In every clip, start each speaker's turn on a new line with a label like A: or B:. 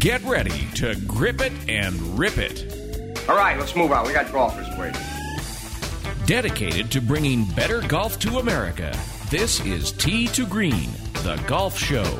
A: Get ready to grip it and rip it.
B: All right, let's move on. We got golfers waiting.
A: Dedicated to bringing better golf to America, this is Tee to Green, the golf show.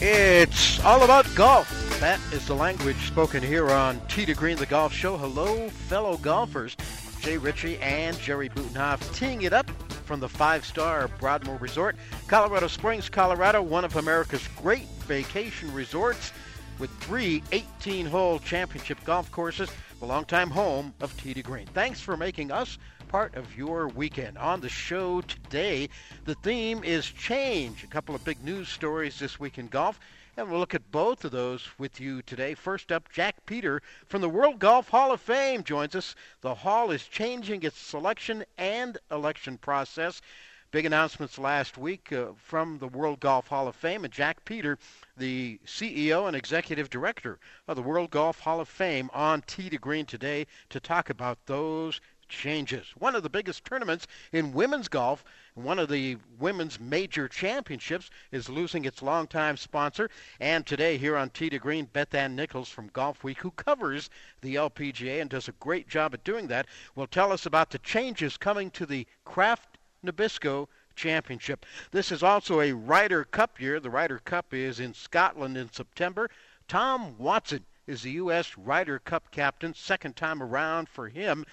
C: It's all about golf. That is the language spoken here on Tee to Green, the golf show. Hello, fellow golfers. Jay Ritchie and Jerry Butenhoff teeing it up from the five star Broadmoor Resort, Colorado Springs, Colorado, one of America's great vacation resorts with three 18 hole championship golf courses, the longtime home of Tee to Green. Thanks for making us part of your weekend. On the show today, the theme is change. A couple of big news stories this week in golf. And we'll look at both of those with you today. First up, Jack Peter from the World Golf Hall of Fame joins us. The Hall is changing its selection and election process. Big announcements last week uh, from the World Golf Hall of Fame, and Jack Peter, the CEO and executive director of the World Golf Hall of Fame, on Tee to Green today to talk about those changes. One of the biggest tournaments in women's golf, one of the women's major championships, is losing its longtime sponsor. And today, here on Tee to Green, Beth Ann Nichols from Golfweek, who covers the LPGA and does a great job at doing that, will tell us about the changes coming to the Kraft Nabisco Championship. This is also a Ryder Cup year. The Ryder Cup is in Scotland in September. Tom Watson is the U.S. Ryder Cup captain, second time around for him.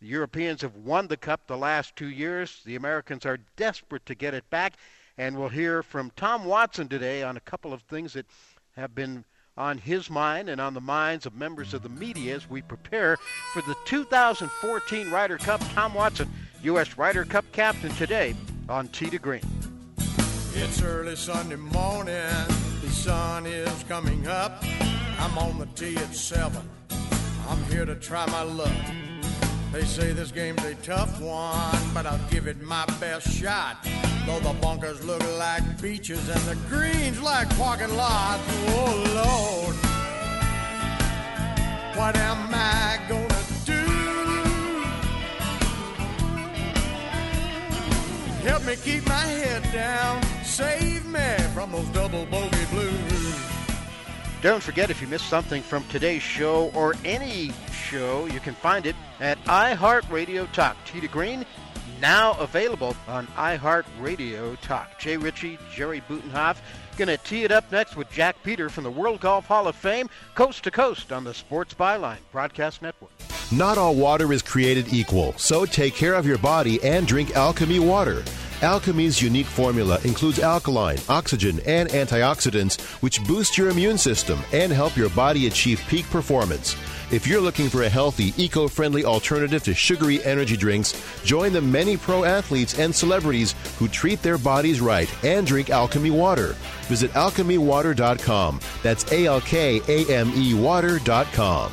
C: The Europeans have won the Cup the last two years. The Americans are desperate to get it back. And we'll hear from Tom Watson today on a couple of things that have been on his mind and on the minds of members of the media as we prepare for the 2014 Ryder Cup. Tom Watson, U.S. Ryder Cup captain, today on to Green.
D: It's early Sunday morning, the sun is coming up. I'm on the tee at 7. I'm here to try my luck. They say this game's a tough one, but I'll give it my best shot. Though the bunkers look like beaches and the greens like parking lots. Oh Lord, what am I gonna do? Help me keep my head down, save me from those double bogey blues.
C: Don't forget if you missed something from today's show or any show, you can find it at iHeartRadio Talk. To Green, now available on iHeartRadio Talk. Jay Ritchie, Jerry Butenhoff, going to tee it up next with Jack Peter from the World Golf Hall of Fame, coast to coast on the Sports Byline Broadcast Network.
E: Not all water is created equal, so take care of your body and drink Alkame water. Alkame's unique formula includes alkaline, oxygen, and antioxidants, which boost your immune system and help your body achieve peak performance. If you're looking for a healthy, eco friendly alternative to sugary energy drinks, join the many pro athletes and celebrities who treat their bodies right and drink Alkame water. Visit alkamewater.com. That's A L K A M E water.com.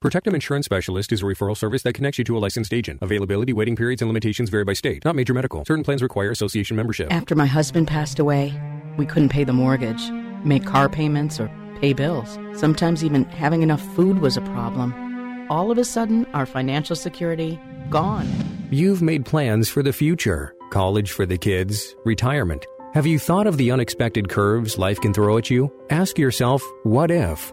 F: Protectum Insurance Specialist is a referral service that connects you to a licensed agent. Availability, waiting periods, and limitations vary by state. Not major medical. Certain plans require association membership.
G: After my husband passed away, we couldn't pay the mortgage, make car payments, or pay bills. Sometimes even having enough food was a problem. All of a sudden, our financial security gone.
F: You've made plans for the future college for the kids, retirement. Have you thought of the unexpected curves life can throw at you? Ask yourself, what if?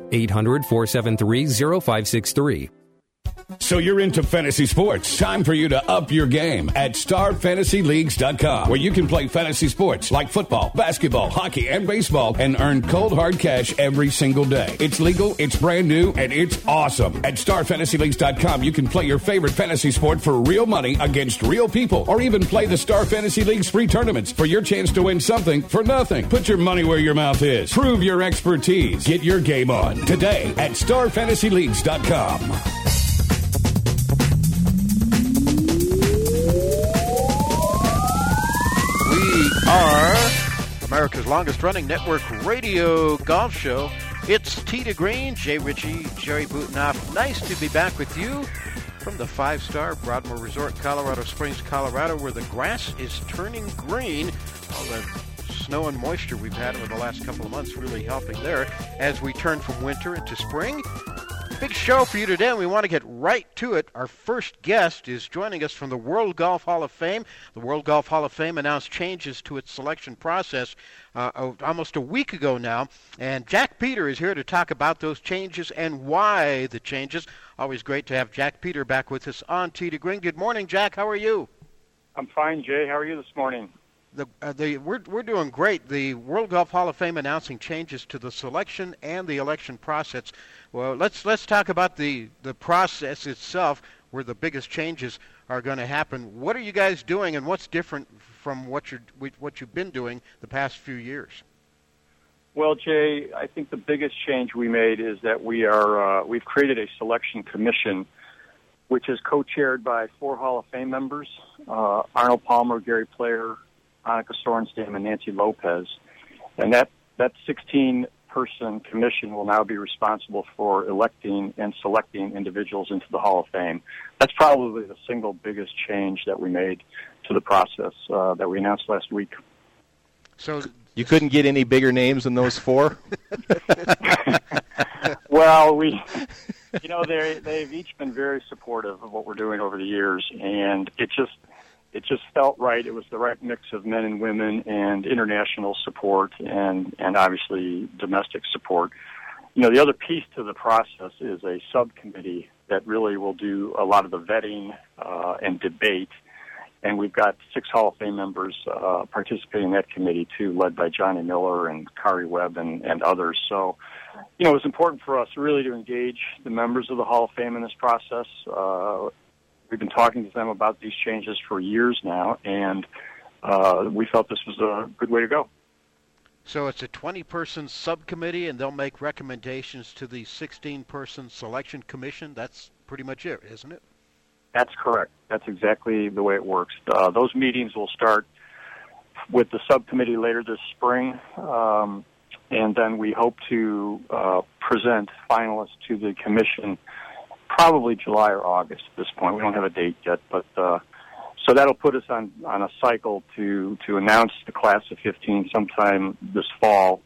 F: 800 473 0563.
H: So you're into fantasy sports. Time for you to up your game at starfantasyleagues.com, where you can play fantasy sports like football, basketball, hockey, and baseball and earn cold hard cash every single day. It's legal, it's brand new, and it's awesome. At starfantasyleagues.com, you can play your favorite fantasy sport for real money against real people, or even play the Star Fantasy League's free tournaments for your chance to win something for nothing. Put your money where your mouth is. Prove your expertise. Get your game on today at starfantasyleagues.com.
C: are America's longest running network radio golf show. It's Tee to Green, Jay Ritchie, Jerry Butenhoff. Nice to be back with you from the five star Broadmoor Resort, Colorado Springs, Colorado, where the grass is turning green. All the snow and moisture we've had over the last couple of months really helping there as we turn from winter into spring. Big show for you today, and we want to get right to it. Our first guest is joining us from the World Golf Hall of Fame. The World Golf Hall of Fame announced changes to its selection process uh, almost a week ago now, and Jack Peter is here to talk about those changes and why the changes. Always great to have Jack Peter back with us on Tee to Green. Good morning, Jack. How are you?
I: I'm fine, Jay. How are you this morning?
C: The, uh, the, we're, we're doing great. The World Golf Hall of Fame announcing changes to the selection and the election process. Well, let's let's talk about the, the process itself, where the biggest changes are going to happen. What are you guys doing, and what's different from what you're what you've been doing the past few years?
I: Well, Jay, I think the biggest change we made is that we are uh, we've created a selection commission, which is co-chaired by four Hall of Fame members: uh, Arnold Palmer, Gary Player, Annika Sorenstam and Nancy Lopez. And that, that 16 person commission will now be responsible for electing and selecting individuals into the Hall of Fame. That's probably the single biggest change that we made to the process uh, that we announced last week.
C: So
J: you couldn't get any bigger names than those four.
I: well, we, you know, they they've each been very supportive of what we're doing over the years, and it just it just felt right. It was the right mix of men and women and international support and, and obviously domestic support. You know, the other piece to the process is a subcommittee that really will do a lot of the vetting uh, and debate. And we've got six Hall of Fame members uh, participating in that committee too, led by Johnny Miller and Karrie Webb and, and others. So, you know, it was important for us really to engage the members of the Hall of Fame in this process. Uh, We've been talking to them about these changes for years now, and uh, we felt this was a good way to go.
C: So it's a 20 person subcommittee, and they'll make recommendations to the 16 person selection commission. That's pretty much it, isn't it?
I: That's correct. That's exactly the way it works. Uh, those meetings will start with the subcommittee later this spring, um, and then we hope to uh, present finalists to the commission probably July or August at this point. We don't have a date yet, but uh, so that'll put us on on a cycle to to announce the class of 15 sometime this fall,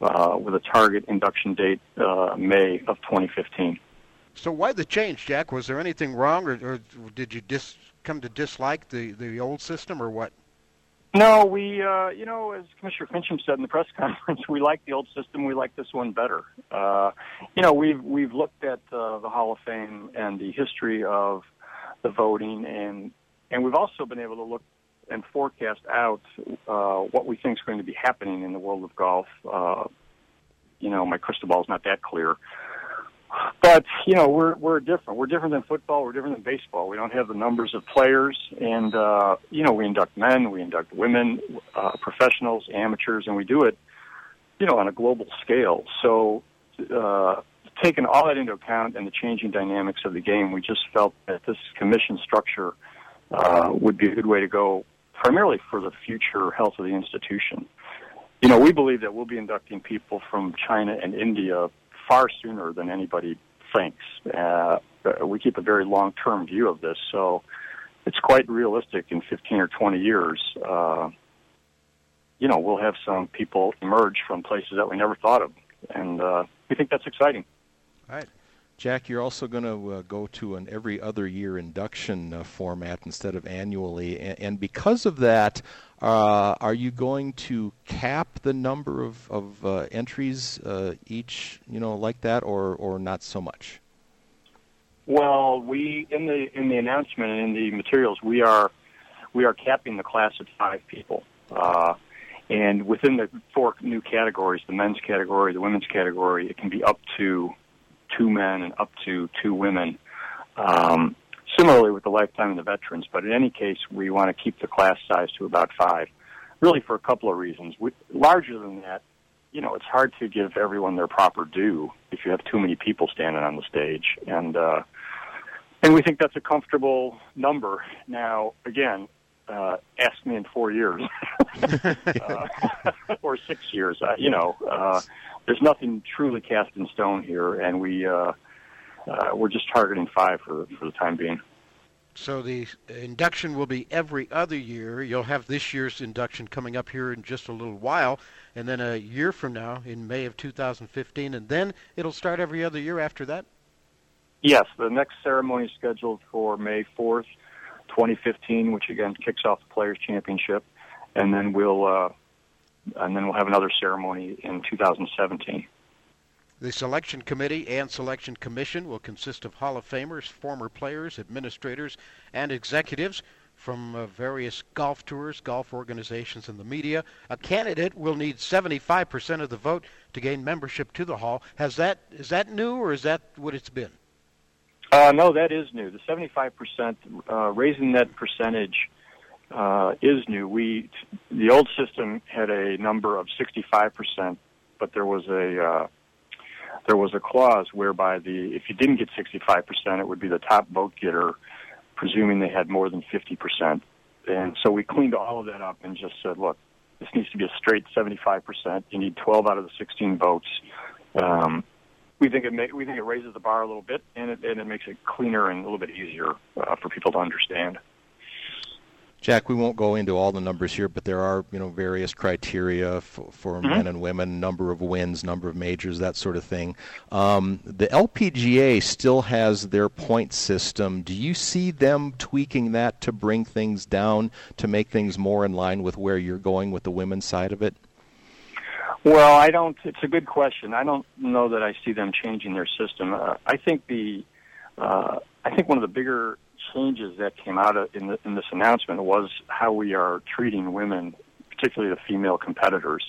I: uh, with a target induction date uh, May of 2015.
C: So why the change, Jack? Was there anything wrong, or, or did you dis- come to dislike the the old system, or what?
I: No, we, uh, you know, as Commissioner Finchem said in the press conference, we like the old system. We like this one better. Uh, you know, we've we've looked at uh, the Hall of Fame and the history of the voting, and and we've also been able to look and forecast out uh, what we think is going to be happening in the world of golf. Uh, you know, my crystal ball is not that clear. But you know, we're we're different. We're different than football. We're different than baseball. We don't have the numbers of players, and uh, you know, we induct men, we induct women, uh, professionals, amateurs, and we do it, you know, on a global scale. So, uh, taking all that into account and the changing dynamics of the game, we just felt that this commission structure uh, would be a good way to go, primarily for the future health of the institution. You know, we believe that we'll be inducting people from China and India far sooner than anybody thinks. Uh, we keep a very long-term view of this, so it's quite realistic. In 15 or 20 years, uh, you know, we'll have some people emerge from places that we never thought of, and uh, we think that's exciting.
C: All right.
J: Jack, you're also going to uh, go to an every other year induction uh, format instead of annually, and, and because of that, uh, are you going to cap the number of, of uh, entries uh, each, you know, like that, or or not so much?
I: Well, we in the in the announcement and in the materials, we are we are capping the class at five people. Uh, and within the four new categories, the men's category, the women's category, it can be up to two men and up to two women. Um, similarly with the lifetime and the veterans, but in any case, we want to keep the class size to about five, really for a couple of reasons. We, larger than that, you know, it's hard to give everyone their proper due if you have too many people standing on the stage, and uh, and we think that's a comfortable number. Now, again, uh, ask me in four years uh, or six years. Uh, you know, uh, there's nothing truly cast in stone here, and we uh, uh, we're just targeting five for for the time being.
C: So the induction will be every other year. You'll have this year's induction coming up here in just a little while, and then a year from now, in May of 2015, and then it'll start every other year after that.
I: Yes, the next ceremony is scheduled for May 4th, 2015, which again kicks off the Players Championship, and then we'll uh, and then we'll have another ceremony in 2017.
C: The selection committee and selection commission will consist of Hall of Famers, former players, administrators, and executives from uh, various golf tours, golf organizations, and the media. A candidate will need 75% of the vote to gain membership to the hall. Has that is that new or is that what it's been?
I: Uh, no, that is new. The 75% uh, raising that percentage uh, is new. We the old system had a number of 65%, but there was a uh, there was a clause whereby the if you didn't get 65%, it would be the top vote getter, presuming they had more than 50%. And so we cleaned all of that up and just said, look, this needs to be a straight 75%. You need 12 out of the 16 votes. Um, we think it may, we think it raises the bar a little bit, and it, and it makes it cleaner and a little bit easier uh, for people to understand.
J: Jack, we won't go into all the numbers here, but there are you know various criteria for, for mm-hmm. men and women, number of wins, number of majors, that sort of thing. Um, the LPGA still has their point system. Do you see them tweaking that to bring things down to make things more in line with where you're going with the women's side of it?
I: Well, I don't. It's a good question. I don't know that I see them changing their system. Uh, I think the uh, I think one of the bigger changes that came out of, in, the, in this announcement was how we are treating women, particularly the female competitors.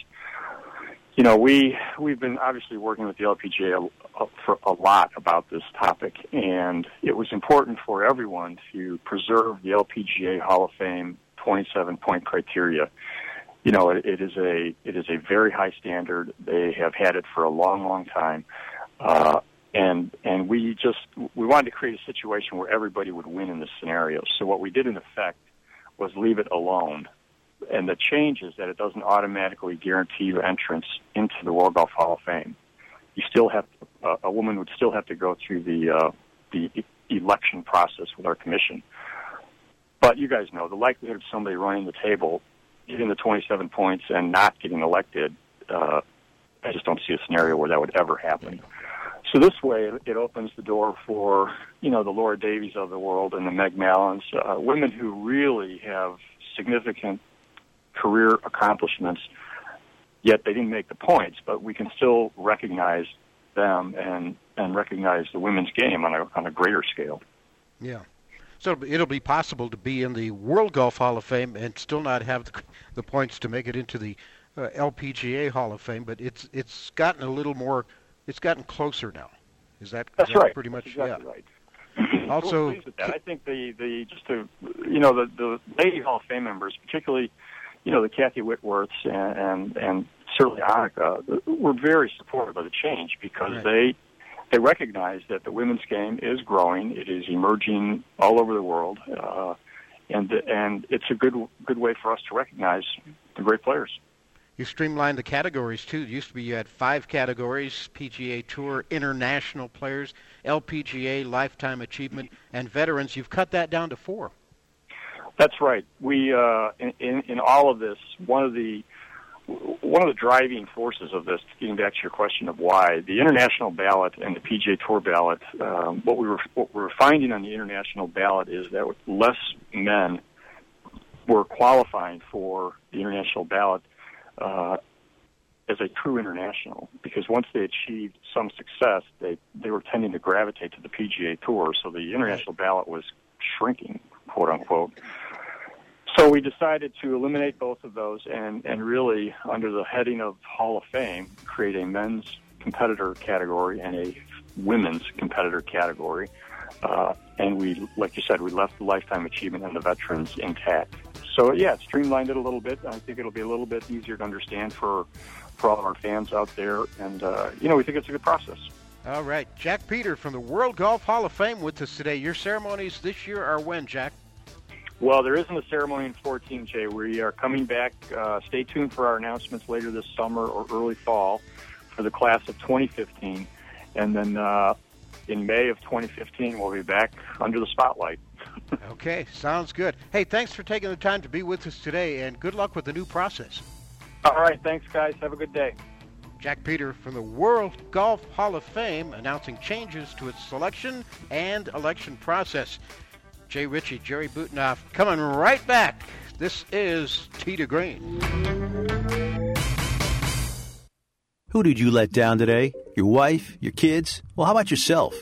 I: You know, we we've been obviously working with the LPGA a, a, for a lot about this topic, and it was important for everyone to preserve the LPGA Hall of Fame 27 point criteria. You know, it, it is a it is a very high standard. They have had it for a long, long time. Uh, and and we just we wanted to create a situation where everybody would win in this scenario. So what we did in effect was leave it alone. And the change is that it doesn't automatically guarantee your entrance into the World Golf Hall of Fame. You still have uh, a woman would still have to go through the uh, the election process with our commission. But you guys know the likelihood of somebody running the table, getting the 27 points, and not getting elected. Uh, I just don't see a scenario where that would ever happen. So this way, it opens the door for you know the Laura Davies of the world and the Meg Mallons, uh, women who really have significant career accomplishments. Yet they didn't make the points, but we can still recognize them and and recognize the women's game on a on a greater scale.
C: Yeah. So it'll be possible to be in the World Golf Hall of Fame and still not have the, the points to make it into the uh, LPGA Hall of Fame, but it's it's gotten a little more it's gotten closer now. Is that,
I: That's
C: is that
I: right.
C: pretty much
I: That's exactly
C: yeah.
I: right.
C: also,
I: I think the the just to you know the the lady Hall of Fame members, particularly you know the Kathy Whitworths and and, and certainly Annika, were very supportive of the change because
C: right.
I: they they recognize that the women's game is growing. It is emerging all over the world, uh, and and it's a good good way for us to recognize the great players.
C: You streamlined the categories too. It used to be you had five categories: PGA Tour, International Players, LPGA, Lifetime Achievement, and Veterans. You've cut that down to four.
I: That's right. We uh, in, in, in all of this, one of the one of the driving forces of this, getting back to your question of why the international ballot and the PGA Tour ballot, um, what we were what we were finding on the international ballot is that less men were qualifying for the international ballot uh, as a true international because once they achieved some success, they they were tending to gravitate to the PGA Tour. So the international ballot was shrinking, quote unquote. So we decided to eliminate both of those and and really under the heading of Hall of Fame create a men's competitor category and a women's competitor category. Uh, and we, like you said, we left the lifetime achievement and the veterans intact. So yeah, streamlined it a little bit. I think it'll be a little bit easier to understand for for all of our fans out there, and uh, you know we think it's a good process.
C: All right, Jack Peter from the World Golf Hall of Fame with us today. Your ceremonies this year are when, Jack?
I: Well, there isn't a ceremony in 14, Jay. We are coming back. Uh, stay tuned for our announcements later this summer or early fall for the class of 2015, and then uh, in May of 2015 we'll be back under the spotlight.
C: Okay, sounds good. Hey, thanks for taking the time to be with us today, and good luck with the new process.
I: All right, thanks, guys. Have a good day.
C: Jack Peter from the World Golf Hall of Fame announcing changes to its selection and election process. Jay Ritchie, Jerry Butenhoff coming right back. This is Tee to Green.
K: Who did you let down today? Your wife? Your kids? Well, how about yourself?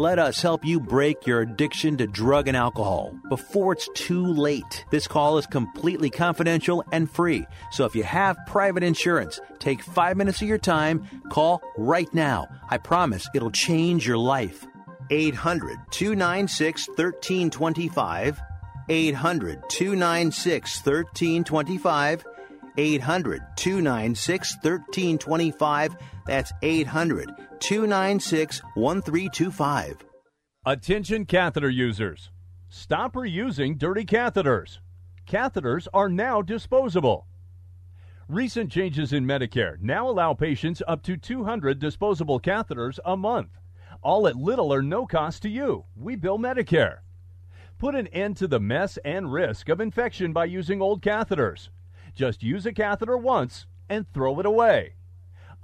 K: Let us help you break your addiction to drug and alcohol before it's too late. This call is completely confidential and free. So if you have private insurance, take five minutes of your time, call right now. I promise it'll change your life. 800 296 1325. 800 296 1325. 800 296 1325. That's 800 296 1325.
L: Attention catheter users. Stop reusing dirty catheters. Catheters are now disposable. Recent changes in Medicare now allow patients up to 200 disposable catheters a month, all at little or no cost to you. We bill Medicare. Put an end to the mess and risk of infection by using old catheters. Just use a catheter once and throw it away.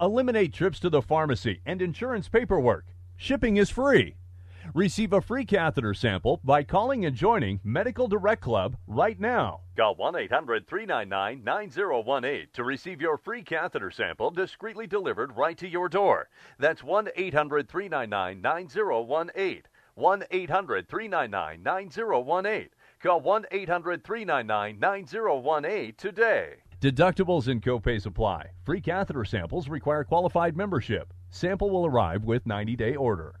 L: Eliminate trips to the pharmacy and insurance paperwork. Shipping is free. Receive a free catheter sample by calling and joining Medical Direct Club right now. Call 1 800 399 9018 to receive your free catheter sample discreetly delivered right to your door. That's 1 800 399 9018. 1 800 399 9018. Call 1 800 399 9018 today. Deductibles and copays apply. Free catheter samples require qualified membership. Sample will arrive with 90 day order.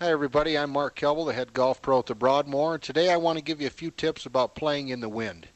M: Hi, everybody. I'm Mark Kelble, the head golf pro at the Broadmoor. Today I want to give you a few tips about playing in the wind.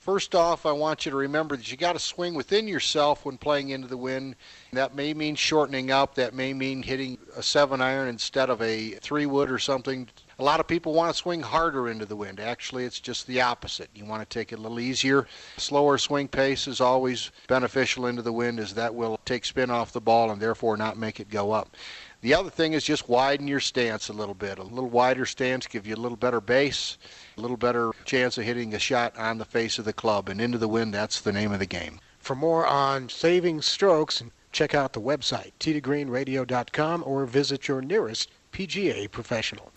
M: First off, I want you to remember that you got to swing within yourself when playing into the wind. That may mean shortening up. That may mean hitting a seven iron instead of a three wood or something. A lot of people want to swing harder into the wind. Actually, it's just the opposite. You want to take it a little easier. Slower swing pace is always beneficial into the wind, as that will take spin off the ball and therefore not make it go up. The other thing is just widen your stance a little bit. A little wider stance give you a little better base, a little better chance of hitting a shot on the face of the club and into the wind. That's the name of the game.
N: For more on saving strokes, check out the website teetogreenradio.com or visit your nearest PGA professional.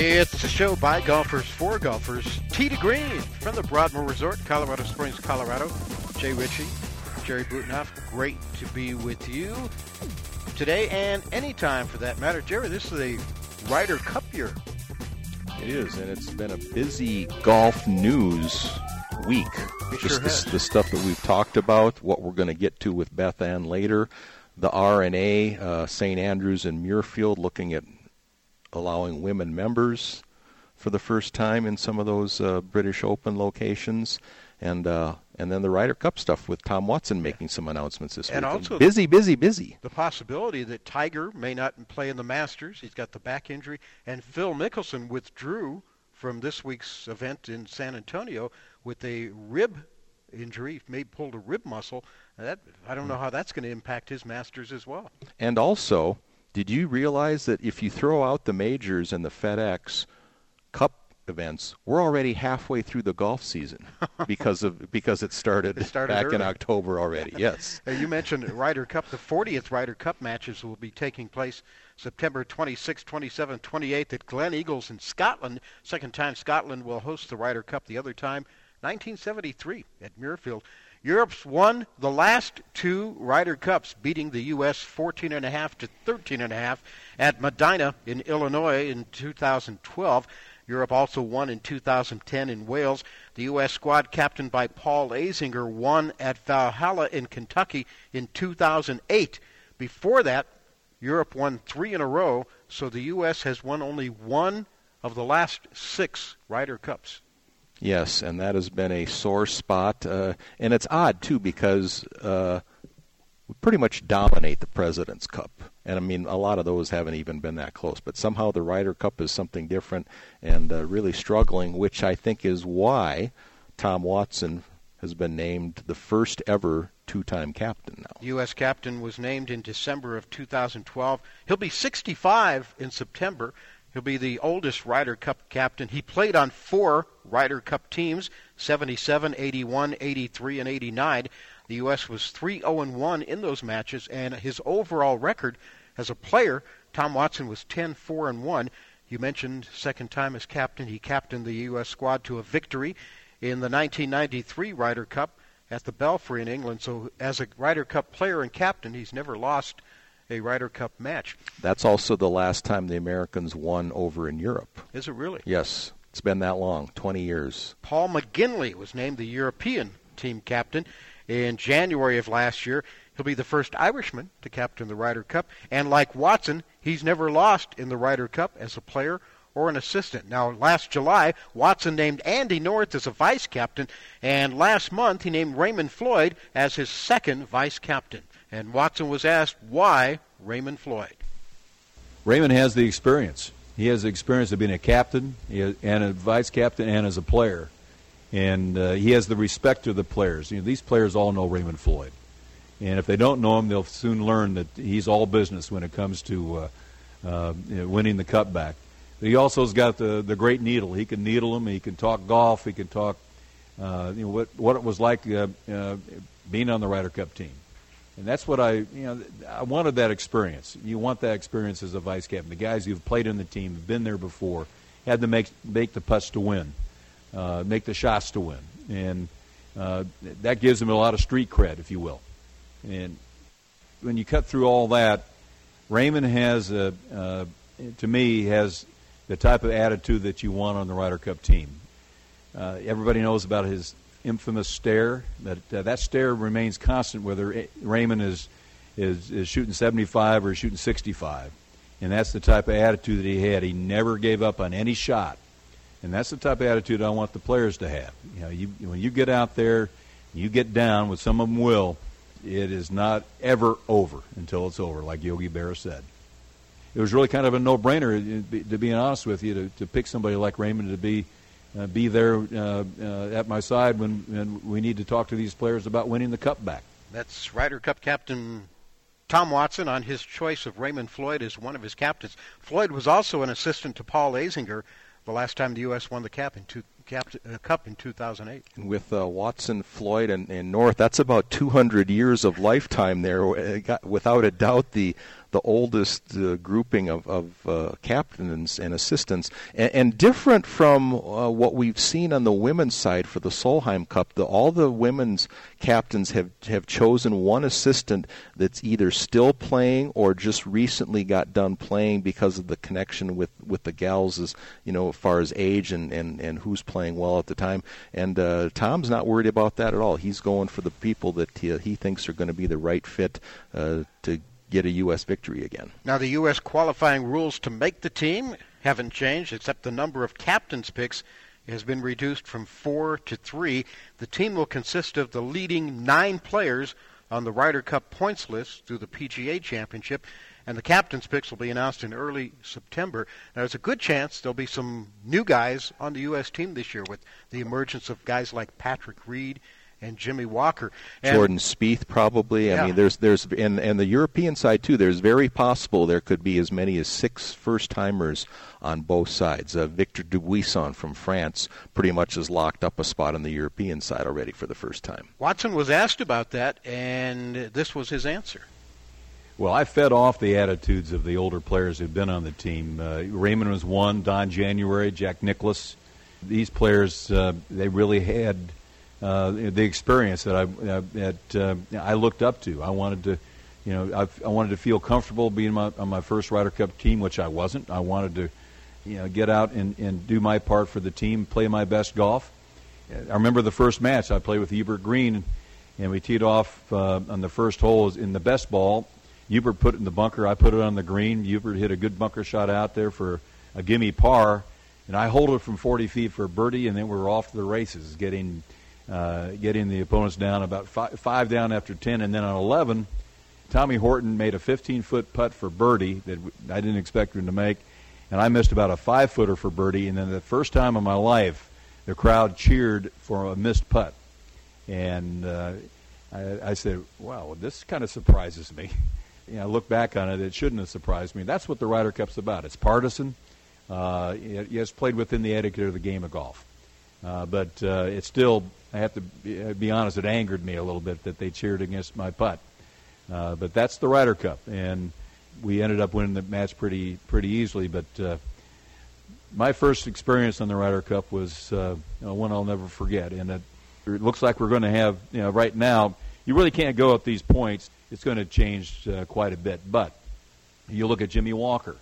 C: It's a show by golfers for golfers. Tee to Green from the Broadmoor Resort, Colorado Springs, Colorado. Jay Ritchie, Jerry Butenhoff, great to be with you today and anytime for that matter. Jerry, this is a Ryder Cup year.
J: It is, and it's been a busy golf news week.
C: It
J: Just
C: sure
J: the, the stuff that we've talked about, what we're going to get to with Beth Ann later, the R&A, uh, St. Andrews and Muirfield looking at allowing women members for the first time in some of those uh, British Open locations, and uh, and then the Ryder Cup stuff with Tom Watson making some announcements this
C: And
J: week.
C: also
J: busy, busy, busy.
C: The possibility that Tiger may not play in the Masters. He's got the back injury, and Phil Mickelson withdrew from this week's event in San Antonio with a rib injury. He may pulled a rib muscle. That I don't know how that's going to impact his Masters as well.
J: And also, did you realize that if you throw out the majors and the FedEx Cup events, we're already halfway through the golf season because of because it started,
C: It started
J: back in. October already. Yes.
C: You mentioned Ryder Cup. The 40th Ryder Cup matches will be taking place September 26, 27, 28 at Gleneagles in Scotland. Second time Scotland will host the Ryder Cup. The other time, 1973 at Muirfield. Europe's won the last two Ryder Cups, beating the U.S. 14 and a half to 13 and a half at Medinah in Illinois in 2012. Europe also won in 2010 in Wales. The U.S. squad, captained by Paul Azinger, won at Valhalla in Kentucky in 2008. Before that, Europe won three in a row, so the U.S. has won only one of the last six Ryder Cups.
J: Yes, and that has been a sore spot, uh, and it's odd too because uh, we pretty much dominate the President's Cup, and I mean a lot of those haven't even been that close. But somehow the Ryder Cup is something different and uh, really struggling, which I think is why Tom Watson has been named the first ever two-time captain now.
C: U.S. captain was named in December of 2012. He'll be 65 in September. He'll be the oldest Ryder Cup captain. He played on four Ryder Cup teams 77, 81, 83, and 89. The U.S. was 3 0 1 in those matches, and his overall record as a player, Tom Watson was 10 4 1. You mentioned second time as captain. He captained the U.S. squad to a victory in the 1993 Ryder Cup at the Belfry in England. So, as a Ryder Cup player and captain, he's never lost a Ryder Cup match.
J: That's also the last time the Americans won over in Europe.
C: Is it really?
J: Yes, it's been that long, 20 years.
C: Paul McGinley was named the European team captain in January of last year. He'll be the first Irishman to captain the Ryder Cup, and like Watson, he's never lost in the Ryder Cup as a player or an assistant. Now, last July, Watson named Andy North as a vice captain, and last month he named Raymond Floyd as his second vice captain. And Watson was asked why Raymond Floyd.
O: Raymond has the experience. He has the experience of being a captain and a vice captain and as a player. And uh, he has the respect of the players. You know, these players all know Raymond Floyd. And if they don't know him, they'll soon learn that he's all business when it comes to uh, uh, you know, winning the cup back. He also has got the, the great needle. He can needle them. He can talk golf. He can talk uh, you know, what, what it was like uh, uh, being on the Ryder Cup team. And that's what I, you know, I wanted that experience. You want that experience as a vice captain. The guys who've played in the team, have been there before, had to make make the putts to win, uh, make the shots to win, and uh, that gives them a lot of street cred, if you will. And when you cut through all that, Raymond has, a, uh, to me, has the type of attitude that you want on the Ryder Cup team. Uh, everybody knows about his infamous stare. That uh, that stare remains constant whether Raymond is, is is shooting 75 or shooting 65, and that's the type of attitude that he had. He never gave up on any shot, and that's the type of attitude I want the players to have. You know, you when you get out there, you get down. With some of them will. It is not ever over until it's over, like Yogi Berra said. It was really kind of a no-brainer, to be honest with you, to, to pick somebody like Raymond to be uh, be there uh, uh, at my side when, when we need to talk to these players about winning the cup back.
C: That's Ryder Cup captain Tom Watson on his choice of Raymond Floyd as one of his captains. Floyd was also an assistant to Paul Azinger the last time the U.S. won the cap in two, cap, uh, Cup in 2008.
J: With uh, Watson, Floyd, and, and North, that's about 200 years of lifetime there. Uh, without a doubt, the the oldest uh, grouping of, of uh, captains and assistants, and, and different from uh, what we've seen on the women's side for the Solheim Cup. The, all the women's captains have have chosen one assistant that's either still playing or just recently got done playing because of the connection with, with the gals, as you know, as far as age and, and, and who's playing well at the time. And uh, Tom's not worried about that at all. He's going for the people that he, he thinks are going to be the right fit uh, to get a U.S. victory again.
C: Now, the U.S. qualifying rules to make the team haven't changed, except the number of captain's picks has been reduced from four to three. The team will consist of the leading nine players on the Ryder Cup points list through the PGA Championship, and the captain's picks will be announced in early September. Now, there's a good chance there'll be some new guys on the U.S. team this year with the emergence of guys like Patrick Reed and Jimmy Walker. And
J: Jordan Spieth probably.
C: Yeah.
J: I mean, there's there's and and the European side too. There's very possible there could be as many as six first timers on both sides. Uh, Victor Dubuisson from France pretty much has locked up a spot on the European side already for the first time.
C: Watson was asked about that, and this was his answer.
O: Well, I fed off the attitudes of the older players who've been on the team. Uh, Raymond was one, Don January, Jack Nicklaus. These players, uh, they really had uh, the experience that I that uh, I looked up to. I wanted to, you know, I, I wanted to feel comfortable being my, on my first Ryder Cup team, which I wasn't. I wanted to, you know, get out and, and do my part for the team, play my best golf. I remember the first match I played with Hubert Green, and we teed off uh, on the first hole in the best ball. Hubert put it in the bunker. I put it on the green. Hubert hit a good bunker shot out there for a gimme par, and I hold it from 40 feet for a birdie, and then we were off to the races, getting uh, getting the opponents down about five, five down after 10. And then on 11, Tommy Horton made a 15 foot putt for birdie that I didn't expect him to make. And I missed about a five footer for birdie. And then the first time in my life, the crowd cheered for a missed putt. And uh, I, I said, wow, this kind of surprises me. you know, I look back on it, it shouldn't have surprised me. That's what the Ryder Cup's about. It's partisan. Uh, it, it's played within the etiquette of the game of golf. Uh, but uh, it's still I have to be, uh, honest, it angered me a little bit that they cheered against my putt. Uh, but that's the Ryder Cup, and we ended up winning the match pretty pretty easily. But uh, my first experience on the Ryder Cup was uh, one I'll never forget, and it, it looks like we're going to have you know right now. You really can't go at these points. It's going to change uh, quite a bit. But you look at Jimmy Walker.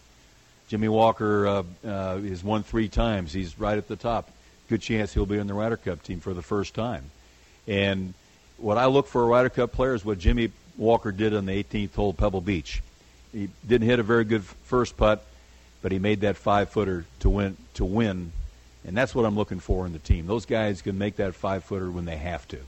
O: Jimmy Walker uh, has won three times. He's right at the top good chance he'll be in the Ryder Cup team for the first time. And what I look for a Ryder Cup player is what Jimmy Walker did on the 18th hole, Pebble Beach. He didn't hit a very good first putt, but he made that five footer to win. To win, and that's what I'm looking for in the team. Those guys can make that five footer when they have to.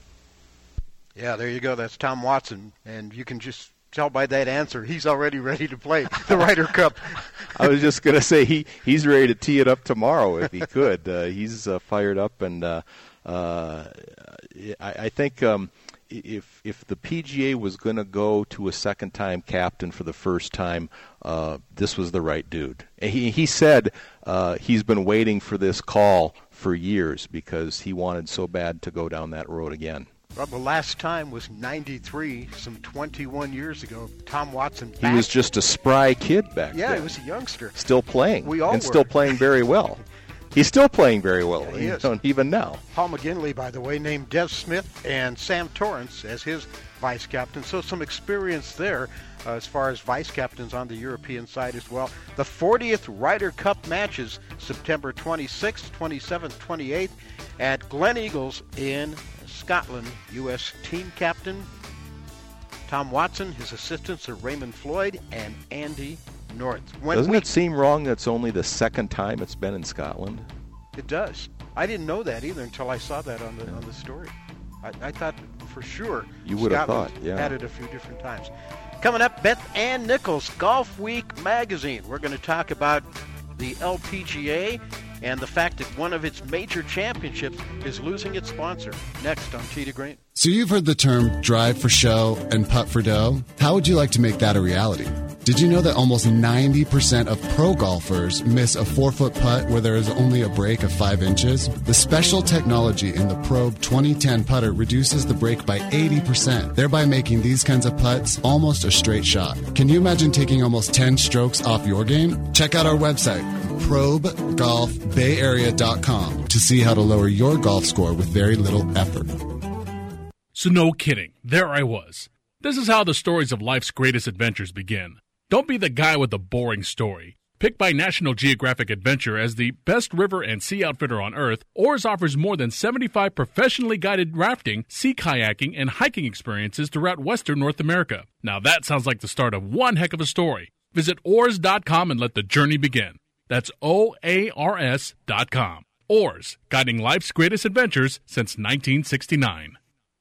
C: Yeah, there you go. That's Tom Watson, and you can just tell by that answer he's already ready to play the Ryder Cup.
J: I was just going to say he he's ready to tee it up tomorrow if he could. Uh, he's uh, fired up, and uh, uh, I, I think um, if if the PGA was going to go to a second time captain for the first time, uh, this was the right dude. He he said uh, he's been waiting for this call for years because he wanted so bad to go down that road again.
C: Well, the last time was '93, some 21 years ago. Tom Watson.
J: He was just a spry kid back
C: yeah,
J: then.
C: he was a youngster.
J: Still playing.
C: We all
J: and
C: were.
J: still playing very well. He's still playing very well,
C: Yeah, he
J: even now.
C: Paul McGinley, by the way, named Des Smyth and Sam Torrance as his vice captain. So some experience there uh, as far as vice captains on the European side as well. The 40th Ryder Cup matches September 26th, 27th, 28th at Gleneagles in Scotland. U.S. team captain Tom Watson, his assistants are Raymond Floyd and Andy North. When
J: Doesn't
C: we-
J: it seem wrong that's only the second time it's been in Scotland?
C: It does. I didn't know that either until I saw that on the on the story. I, I thought for sure
J: You would have thought, yeah.
C: had it a few different times. Coming up, Beth Ann Nichols, Golfweek magazine. We're going to talk about the LPGA and the fact that one of its major championships is losing its sponsor. Next on to Green.
P: So you've heard the term drive for show and putt for dough. How would you like to make that a reality? Did you know that almost 90% of pro golfers miss a four foot putt where there is only a break of five inches? The special technology in the Probe 2010 putter reduces the break by 80%, thereby making these kinds of putts almost a straight shot. Can you imagine taking almost 10 strokes off your game? Check out our website, probegolfbayarea.com, to see how to lower your golf score with very little effort.
Q: So, no kidding, there I was. This is how the stories of life's greatest adventures begin. Don't be the guy with the boring story. Picked by National Geographic Adventure as the best river and sea outfitter on Earth, Oars offers more than 75 professionally guided rafting, sea kayaking, and hiking experiences throughout Western North America. Now that sounds like the start of one heck of a story. Visit oars.com and let the journey begin. That's O A R S.com. Oars, guiding life's greatest adventures since 1969.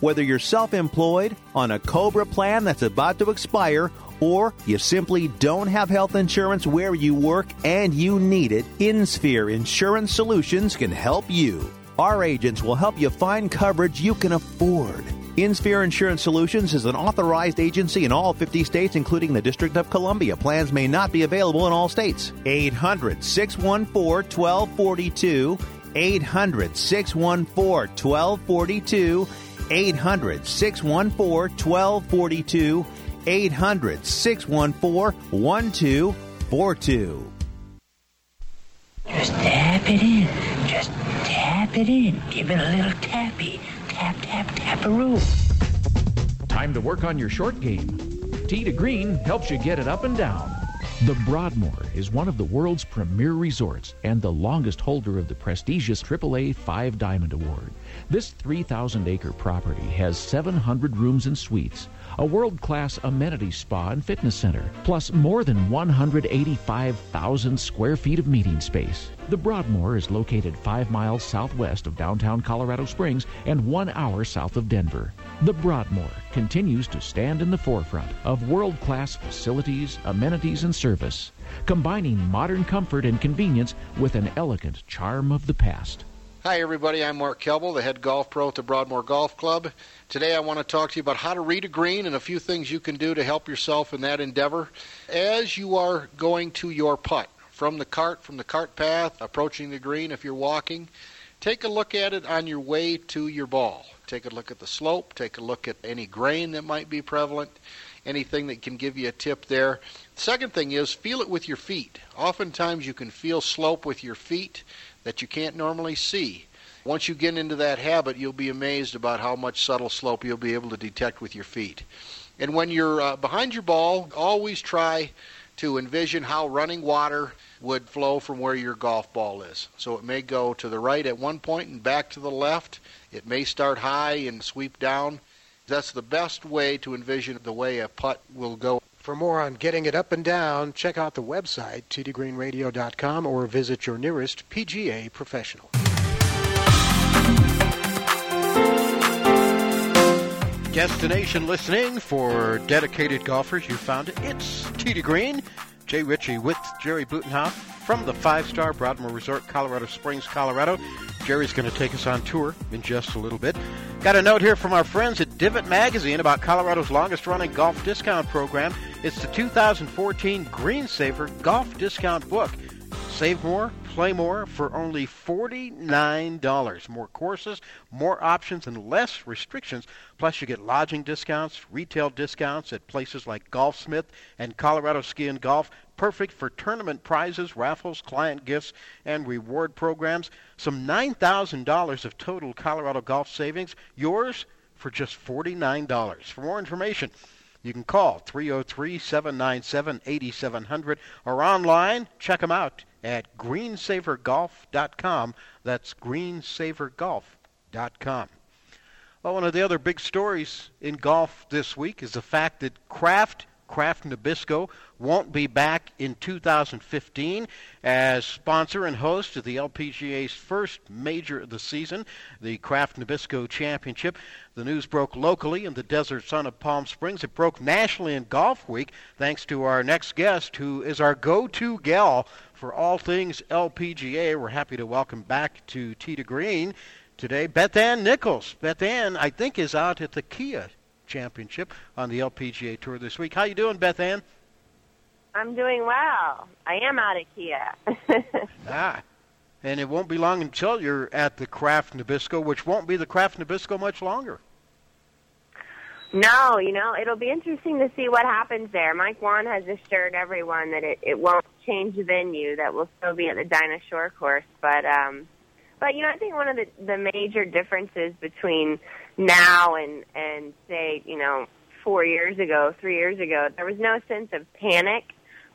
K: Whether you're self employed, on a COBRA plan that's about to expire, or you simply don't have health insurance where you work and you need it, InSphere Insurance Solutions can help you. Our agents will help you find coverage you can afford. InSphere Insurance Solutions is an authorized agency in all 50 states, including the District of Columbia. Plans may not be available in all states. 800 614 1242. 800 614 1242. 800 614 1242. 800 614 1242.
R: Just tap it in. Just tap it in. Give it a little tappy. Tap, tap, taparoo.
S: Time to work on your short game. Tee to Green helps you get it up and down. The Broadmoor is one of the world's premier resorts and the longest holder of the prestigious AAA Five Diamond Award. This 3,000 acre property has 700 rooms and suites, a world class amenity spa and fitness center, plus more than 185,000 square feet of meeting space. The Broadmoor is located five miles southwest of downtown Colorado Springs and one hour south of Denver. The Broadmoor continues to stand in the forefront of world class facilities, amenities, and service, combining modern comfort and convenience with an elegant charm of the past.
M: Hi, everybody. I'm Mark Kelble, the head golf pro at the Broadmoor Golf Club. Today, I want to talk to you about how to read a green and a few things you can do to help yourself in that endeavor as you are going to your putt from the cart, from the cart path, approaching the green if you're walking. Take a look at it on your way to your ball. Take a look at the slope. Take a look at any grain that might be prevalent. Anything that can give you a tip there. Second thing is feel it with your feet. Oftentimes you can feel slope with your feet that you can't normally see. Once you get into that habit, you'll be amazed about how much subtle slope you'll be able to detect with your feet. And when you're uh, behind your ball, always try to envision how running water would flow from where your golf ball is. So it may go to the right at one point and back to the left. It may start high and sweep down. That's the best way to envision the way a putt will go.
N: For more on getting it up and down, check out the website, teetogreenradio.com, or visit your nearest PGA professional.
C: Destination listening for dedicated golfers. You found it. It's Tee to Green. Jay Ritchie with Jerry Butenhoff from the five star Broadmoor Resort, Colorado Springs, Colorado. Jerry's going to take us on tour in just a little bit. Got a note here from our friends at Divot Magazine about Colorado's longest running golf discount program. It's the 2014 Greensaver Golf Discount Book. Save more, play more for only $49. More courses, more options, and less restrictions. Plus, you get lodging discounts, retail discounts at places like Golfsmith and Colorado Ski and Golf. Perfect for tournament prizes, raffles, client gifts, and reward programs. Some $9,000 of total Colorado golf savings. Yours for just $49. For more information, you can call 303 797 8700 or online. Check them out at greensavergolf.com. That's greensavergolf.com. Well, one of the other big stories in golf this week is the fact that Kraft Kraft Nabisco won't be back in 2015 as sponsor and host of the LPGA's first major of the season, the Kraft Nabisco Championship. The news broke locally in the desert sun of Palm Springs. It broke nationally in Golfweek thanks to our next guest, who is our go-to gal for all things LPGA. We're happy to welcome back to Tee to Green today Beth Ann Nichols. Beth Ann, I think, is out at the Kia Championship on the LPGA Tour this week. How you doing, Beth Ann?
T: I'm doing well. I am out at Kia.
C: ah, and it won't be long until you're at the Kraft Nabisco, which won't be the Kraft Nabisco much longer.
T: No, you know, it'll be interesting to see what happens there. Mike Whan has assured everyone that it, it won't change the venue, that we'll still be at the Dinah Shore course. But um but you know, I think one of the the major differences between now and and say you know four years ago, three years ago, there was no sense of panic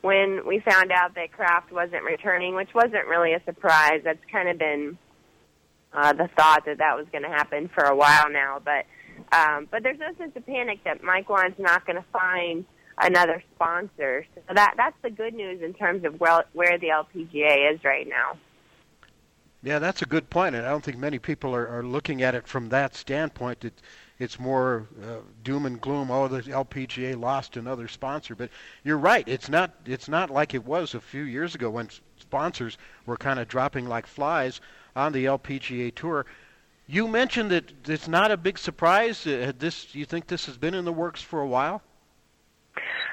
T: when we found out that Kraft wasn't returning, which wasn't really a surprise. That's kind of been uh, the thought that that was going to happen for a while now, but um, but there's no sense of panic that Mike Whan's not going to find another sponsor. So that that's the good news in terms of where where the LPGA is right now.
C: Yeah, that's a good point, and I don't think many people are, are looking at it from that standpoint. It, it's more uh, doom and gloom. Oh, the LPGA lost another sponsor, but you're right. It's not. It's not like it was a few years ago when sponsors were kind of dropping like flies on the LPGA tour. You mentioned that it's not a big surprise. Uh, this, you think this has been in the works for a while?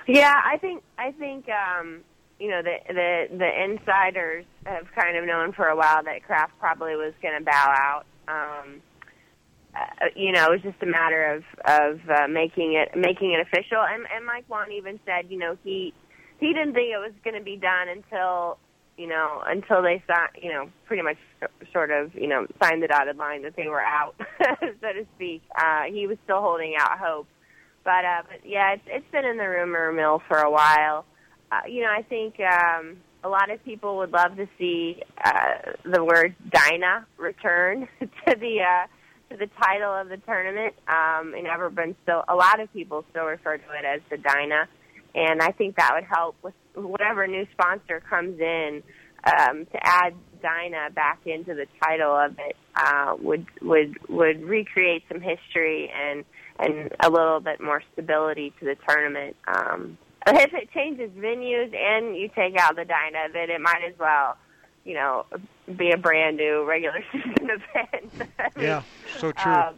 T: Yeah, I think I think um, you know the the the insiders have kind of known for a while that Kraft probably was going to bow out. Um, uh, you know, it was just a matter of of uh, making it making it official. And, and Mike Whan even said, you know, he he didn't think it was going to be done until you know until they saw you know pretty much sort of you know signed the dotted line that they were out, so to speak. Uh, he was still holding out hope, but uh, but yeah, it's it's been in the rumor mill for a while uh, you know, I think um, a lot of people would love to see uh, the word Dinah return to the uh, to the title of the tournament. Um, and everyone still, a lot of people still refer to it as the Dinah, and I think that would help with whatever new sponsor comes in um, to add Dinah back into the title of it uh, would would would recreate some history and and a little bit more stability to the tournament. Um, if it changes venues and you take out the Dinah, then it might as well, you know, be a brand new regular season event. I mean,
C: yeah, so true.
T: Um,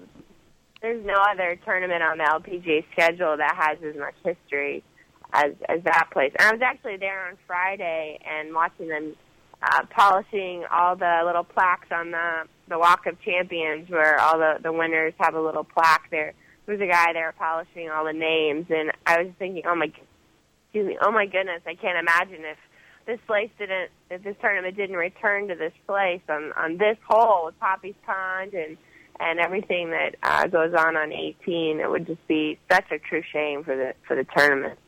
T: there's no other tournament on the LPGA schedule that has as much history as as that place. And I was actually there on Friday and watching them uh, polishing all the little plaques on the the Walk of Champions, where all the the winners have a little plaque there. Was a guy there polishing all the names, and I was thinking, oh my, excuse me, oh my goodness, I can't imagine if this place didn't, if this tournament didn't return to this place on on this hole with Poppie's Pond and and everything that uh, goes on on 18, it would just be such a true shame for the for the tournament.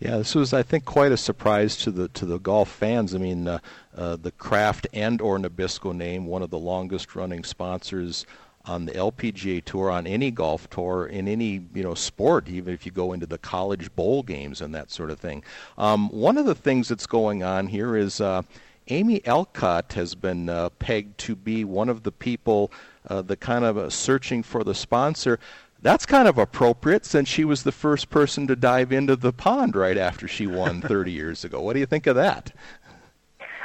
J: Yeah, this was, I think, quite a surprise to the to the golf fans. I mean, uh, uh, the Kraft and or Nabisco name, one of the longest running sponsors on the LPGA tour, on any golf tour, in any you know sport, even if you go into the college bowl games and that sort of thing. Um, one of the things that's going on here is. Uh, Amy Alcott has been uh, pegged to be one of the people, uh, the kind of uh, searching for the sponsor. That's kind of appropriate since she was the first person to dive into the pond right after she won 30 years ago. What do you think of that?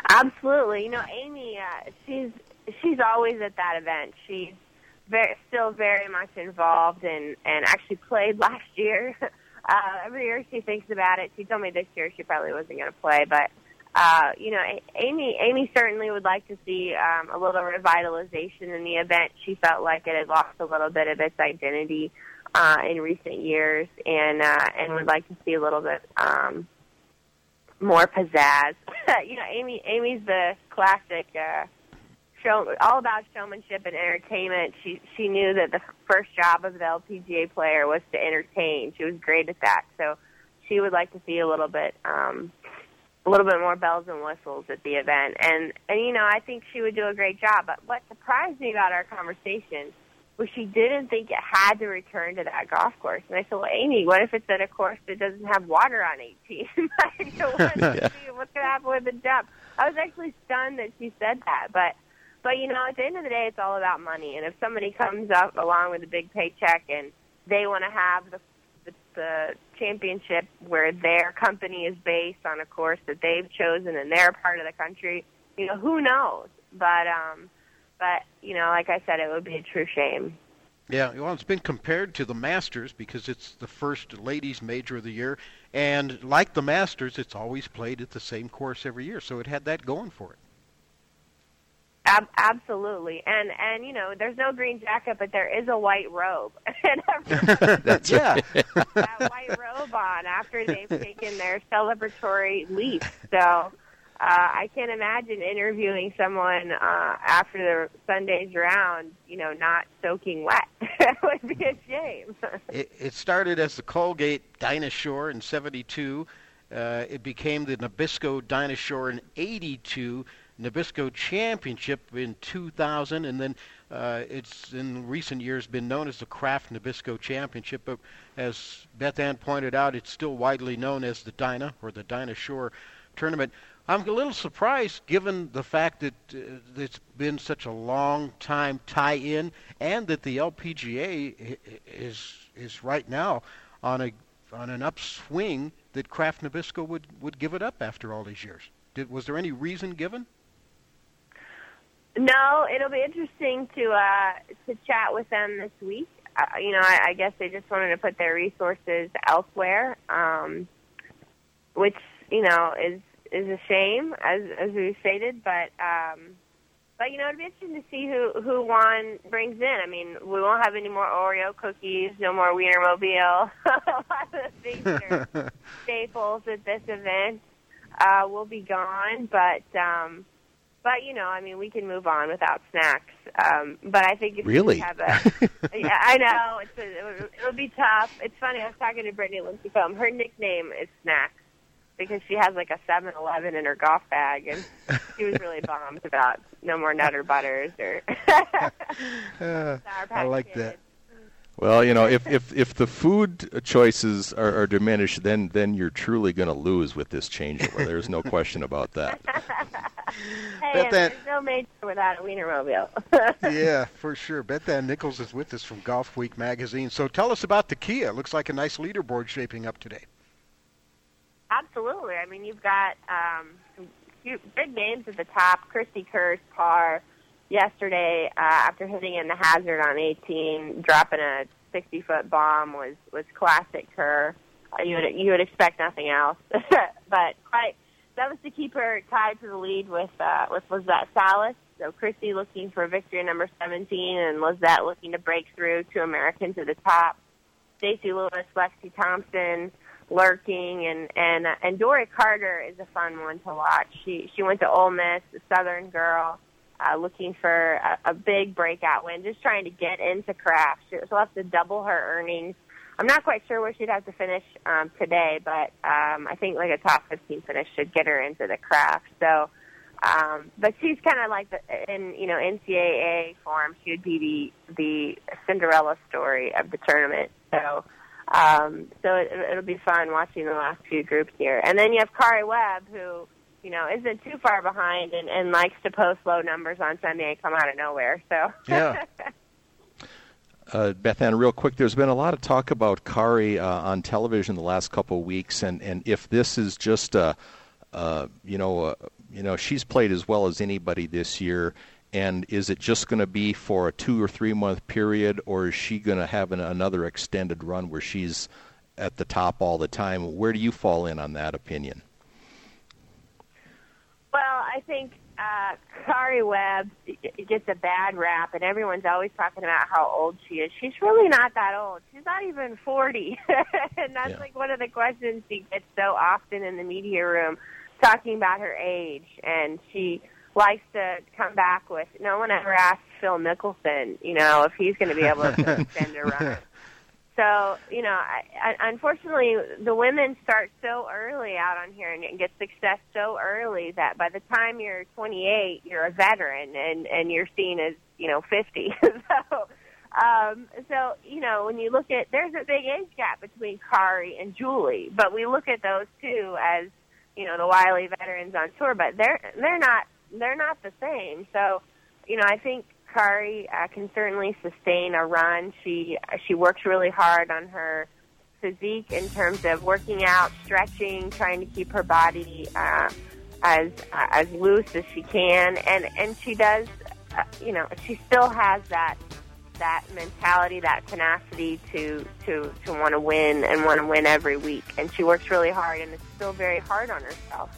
T: Absolutely. You know, Amy, uh, she's she's always at that event. She's very still very much involved and and actually played last year. Uh, every year she thinks about it. She told me this year she probably wasn't going to play, but uh, you know, Amy Amy certainly would like to see um, a little revitalization in the event. She felt like it had lost a little bit of its identity uh, in recent years, and uh, and would like to see a little bit um, more pizzazz. you know, Amy Amy's the classic uh, show, all about showmanship and entertainment. She she knew that the first job of the LPGA player was to entertain. She was great at that, so she would like to see a little bit. Um, a little bit more bells and whistles at the event. And and you know, I think she would do a great job. But what surprised me about our conversation was she didn't think it had to return to that golf course. And I said, Well, Amy, what if it's at a course that doesn't have water on 18? what, yeah. What's going to happen with the jump? I was actually stunned that she said that. But but you know, at the end of the day, it's all about money. And if somebody comes up along with a big paycheck and they want to have the the the championship where their company is based on a course that they've chosen in their part of the country. You know, who knows? But um but you know, like I said, it would be a true shame.
C: Yeah, well, it's been compared to the Masters because it's the first ladies' major of the year, and like the Masters, it's always played at the same course every year, so it had that going for it.
T: Ab- absolutely, and and you know, there's no green jacket, but there is a white robe, and
J: That's
C: yeah,
T: that white robe on after they've taken their celebratory leap. So uh, I can't imagine interviewing someone uh, after the Sunday's round, you know, not soaking wet. that would be a shame.
C: it, it started as the Colgate Dinah Shore in '72. Uh, it became the Nabisco Dinah Shore in '82 Nabisco Championship in 2000, and then uh, it's in recent years been known as the Kraft Nabisco Championship. But as Beth Ann pointed out, it's still widely known as the Dinah or the Dinah Shore Tournament. I'm a little surprised given the fact that uh, it's been such a long time tie-in, and that the LPGA is is right now on a on an upswing that Kraft Nabisco would would give it up after all these years. Did, was there any reason given?
T: No, it'll be interesting to uh, to chat with them this week. Uh, you know, I, I guess they just wanted to put their resources elsewhere, um, which you know is is a shame, as as we stated. But um, but you know, it'd be interesting to see who who Whan brings in. I mean, we won't have any more Oreo cookies, no more Wienermobile. a lot of the things that are staples at this event uh, will be gone, but. Um, but you know, I mean, we can move on without snacks. Um, but I think if
J: really?
T: we have a, yeah, I know it's a, it would be tough. It's funny. I was talking to Brittany Lincicome. Her nickname is Snacks. because she has like a Seven Eleven in her golf bag, and she was really bummed about no more Nutter Butters or.
C: Uh, I like that.
J: Well, you know, if, if, if the food choices are, are diminished, then then you're truly going to lose with this changeover. There's no question about that.
T: Hey,
C: Bet that-
T: no major without a Wienermobile.
C: yeah, for sure. Beth Ann Nichols is with us from Golfweek magazine. So tell us about the Kia. Looks like a nice leaderboard shaping up today.
T: Absolutely. I mean, you've got um, some cute, big names at the top. Cristie Kerr, par yesterday uh, after hitting in the hazard on 18, dropping a 60 foot bomb was was classic her. Uh, you would you would expect nothing else, but quite that was to keep her tied to the lead with uh, with Lizette Salas. So Cristie looking for victory number 17, and Lizette looking to break through to American to the top. Stacy Lewis, Lexi Thompson lurking, and and uh, and Dori Carter is a fun one to watch. She she went to Ole Miss, a Southern girl, uh, looking for a, a big breakout win, just trying to get into Kraft. She- She'll have to double her earnings. I'm not quite sure where she'd have to finish um, today, but um, I think like a top 15 finish should get her into the Kraft. So, um, but she's kind of like the, in you know NCAA form. She would be the the Cinderella story of the tournament. So, um, so it, it'll be fun watching the last few groups here. And then you have Karrie Webb, who you know isn't too far behind and, and likes to post low numbers on Sunday and come out of nowhere. So.
J: Yeah. Uh, Beth Ann, real quick, there's been a lot of talk about Karrie uh, on television the last couple of weeks, and, and if this is just a, you know, you know, she's played as well as anybody this year, and is it just going to be for a two or three month period, or is she going to have an, another extended run where she's at the top all the time? Where do you fall in on that opinion?
T: Well, I think uh, Karrie Webb gets a bad rap, and everyone's always talking about how old she is. She's really not that old. She's not even 40. and that's
U: Yeah.
T: like one of the questions she gets so often in the media room, talking about her age. And she likes to come back with, no one ever asked Phil Mickelson, you know, if he's going to be able to extend a run. So, you know, I, I, unfortunately, the women start so early out on here and get success so early that by the time you're 28, you're a veteran and and you're seen as you know 50. so, um, so you know, when you look at there's a big age gap between Karrie and Julie, but we look at those two as you know the wily veterans on tour, but they're they're not they're not the same. So, you know, I think Karrie uh, can certainly sustain a run. She she works really hard on her physique in terms of working out, stretching, trying to keep her body uh, as uh, as loose as she can, and and she does. Uh, you know, she still has that that mentality, that tenacity to to to want to win and want to win every week. And she works really hard, and is still very hard on herself.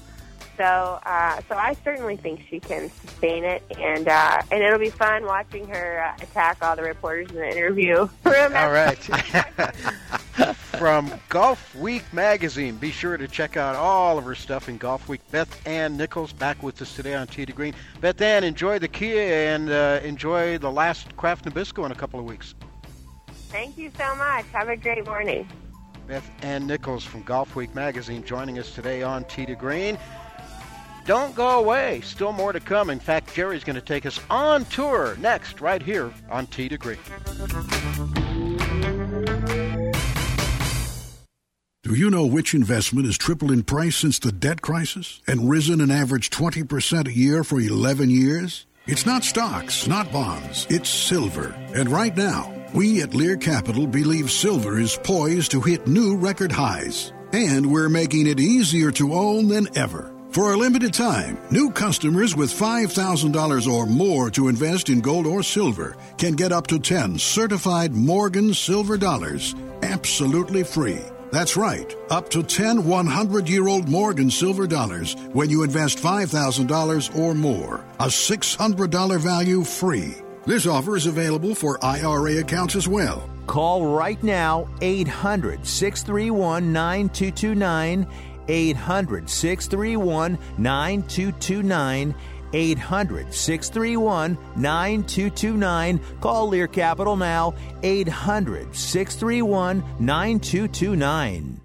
T: So, uh, so I certainly think she can sustain it, and uh, and it'll be fun watching her uh, attack all the reporters in the interview room.
C: All right. From Golfweek magazine, be sure to check out all of her stuff in Golfweek. Beth Ann Nichols back with us today on Tee to Green. Beth Ann, enjoy the Kia and uh, enjoy the last Kraft Nabisco in a couple of weeks.
T: Thank you so much. Have a great morning.
C: Beth Ann Nichols from Golfweek magazine joining us today on Tee to Green. Don't go away. Still more to come. In fact, Jerry's going to take us on tour next, right here on Tee to Green.
U: Do you know which investment has tripled in price since the debt crisis and risen an average 20% a year for 11 years? It's not stocks, not bonds, it's silver. And right now, we at Lear Capital believe silver is poised to hit new record highs. And we're making it easier to own than ever. For a limited time, new customers with $5,000 or more to invest in gold or silver can get up to 10 certified Morgan silver dollars absolutely free. That's right, up to 10 100 year old Morgan silver dollars when you invest $5,000 or more. A $600 value free. This offer is available for IRA accounts as well.
K: Call right now 800 631 9229. 800 631 9229. 800 631 9229. Call Lear Capital now. 800 631 9229.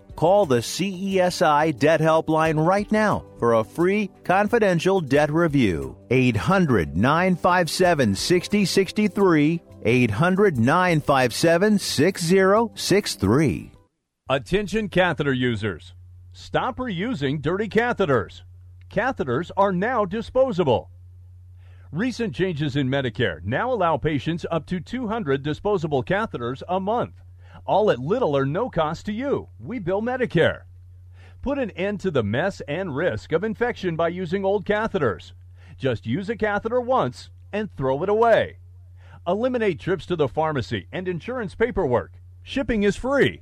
V: Call the CESI Debt Helpline right now for a free confidential debt review. 800 957 6063. 800 957 6063.
L: Attention catheter users. Stop reusing dirty catheters. Catheters are now disposable. Recent changes in Medicare now allow patients up to 200 disposable catheters a month all at little or no cost to you. We bill Medicare. Put an end to the mess and risk of infection by using old catheters. Just use a catheter once and throw it away. Eliminate trips to the pharmacy and insurance paperwork. Shipping is free.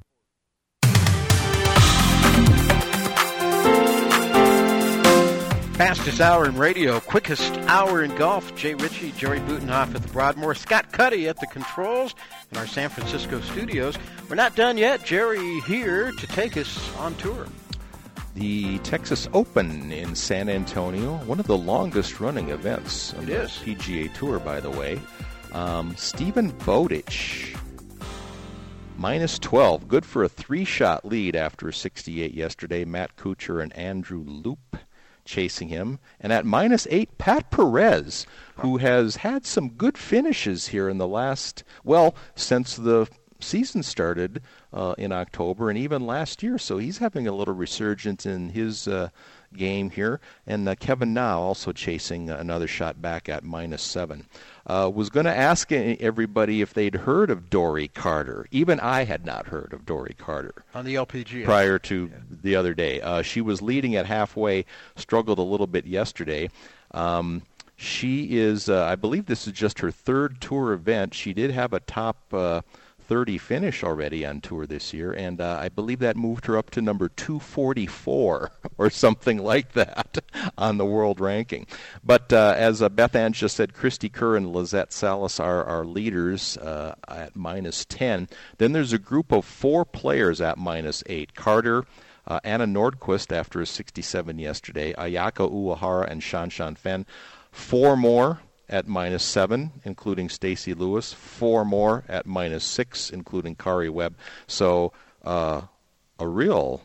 C: Fastest hour in radio, quickest hour in golf. Jay Ritchie, Jerry Butenhoff at the Broadmoor, Scott Cuddy at the controls in our San Francisco studios. We're not done yet. Jerry here to take us on tour.
J: The Texas Open in San Antonio, one of the longest running events on
C: it
J: the
C: is.
J: PGA Tour, by the way. Um, Steven Bowditch, minus 12, good for a three shot lead after a 68 yesterday. Matt Kuchar and Andrew Loupe chasing him. And at minus eight, Pat Perez, who has had some good finishes here in the last, well, since the season started uh, in October and even last year. So he's having a little resurgence in his uh, game here. And uh, Kevin Na also chasing another shot back at minus seven. Uh, was going to ask everybody if they'd heard of Dori Carter. Even I had not heard of Dori Carter
C: on the LPGA
J: prior to yeah. the other day. Uh, she was leading at halfway, struggled a little bit yesterday. Um, she is, uh, I believe, this is just her third tour event. She did have a top uh, 30 finish already on tour this year, and uh, I believe that moved her up to number 244 or something like that on the world ranking. But uh, as uh, Beth Ann just said, Cristie Kerr and Lizette Salas are our leaders uh, at minus 10. Then there's a group of four players at minus 8. Carter. Uh, Anna Nordqvist after a 67 yesterday, Ayaka Uehara and Shanshan Feng. Four more at minus seven, including Stacy Lewis. Four more at minus six, including Karrie Webb. So uh, a real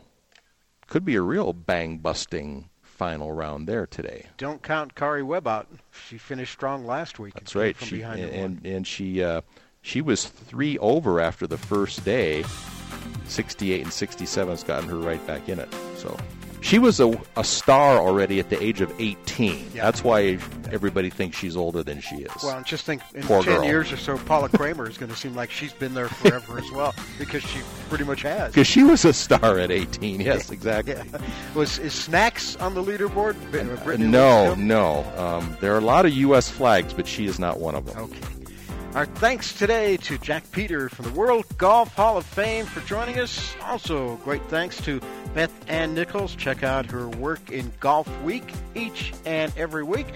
J: could be a real bang busting final round there today.
C: Don't count Karrie Webb out. She finished strong last week.
J: That's right. She and, and, and she uh, she was three over after the first day. 68 and 67 has gotten her right back in it. So she was a, a star already at the age of 18.
C: Yeah.
J: That's why everybody thinks she's older than she is.
C: Well, just think in
J: Poor
C: 10
J: girl.
C: years or so, Paula Creamer is going to seem like she's been there forever as well because she pretty much has.
J: Because she was a star at 18. Yes, exactly.
C: Yeah. Was is Snacks on the leaderboard? Brittany
J: no, no. Um, there are a lot of U.S. flags, but she is not one of them.
C: Okay. Our thanks today to Jack Peter from the World Golf Hall of Fame for joining us. Also, great thanks to Beth Ann Nichols. Check out her work in Golf Week each and every week.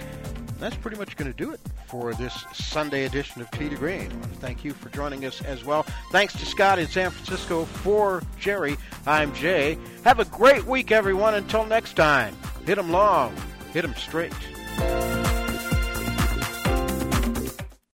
C: That's pretty much going to do it for this Sunday edition of Tee to Green. I want to thank you for joining us as well. Thanks to Scott in San Francisco for Jerry. I'm Jay. Have a great week, everyone. Until next time, hit 'em long, hit 'em straight.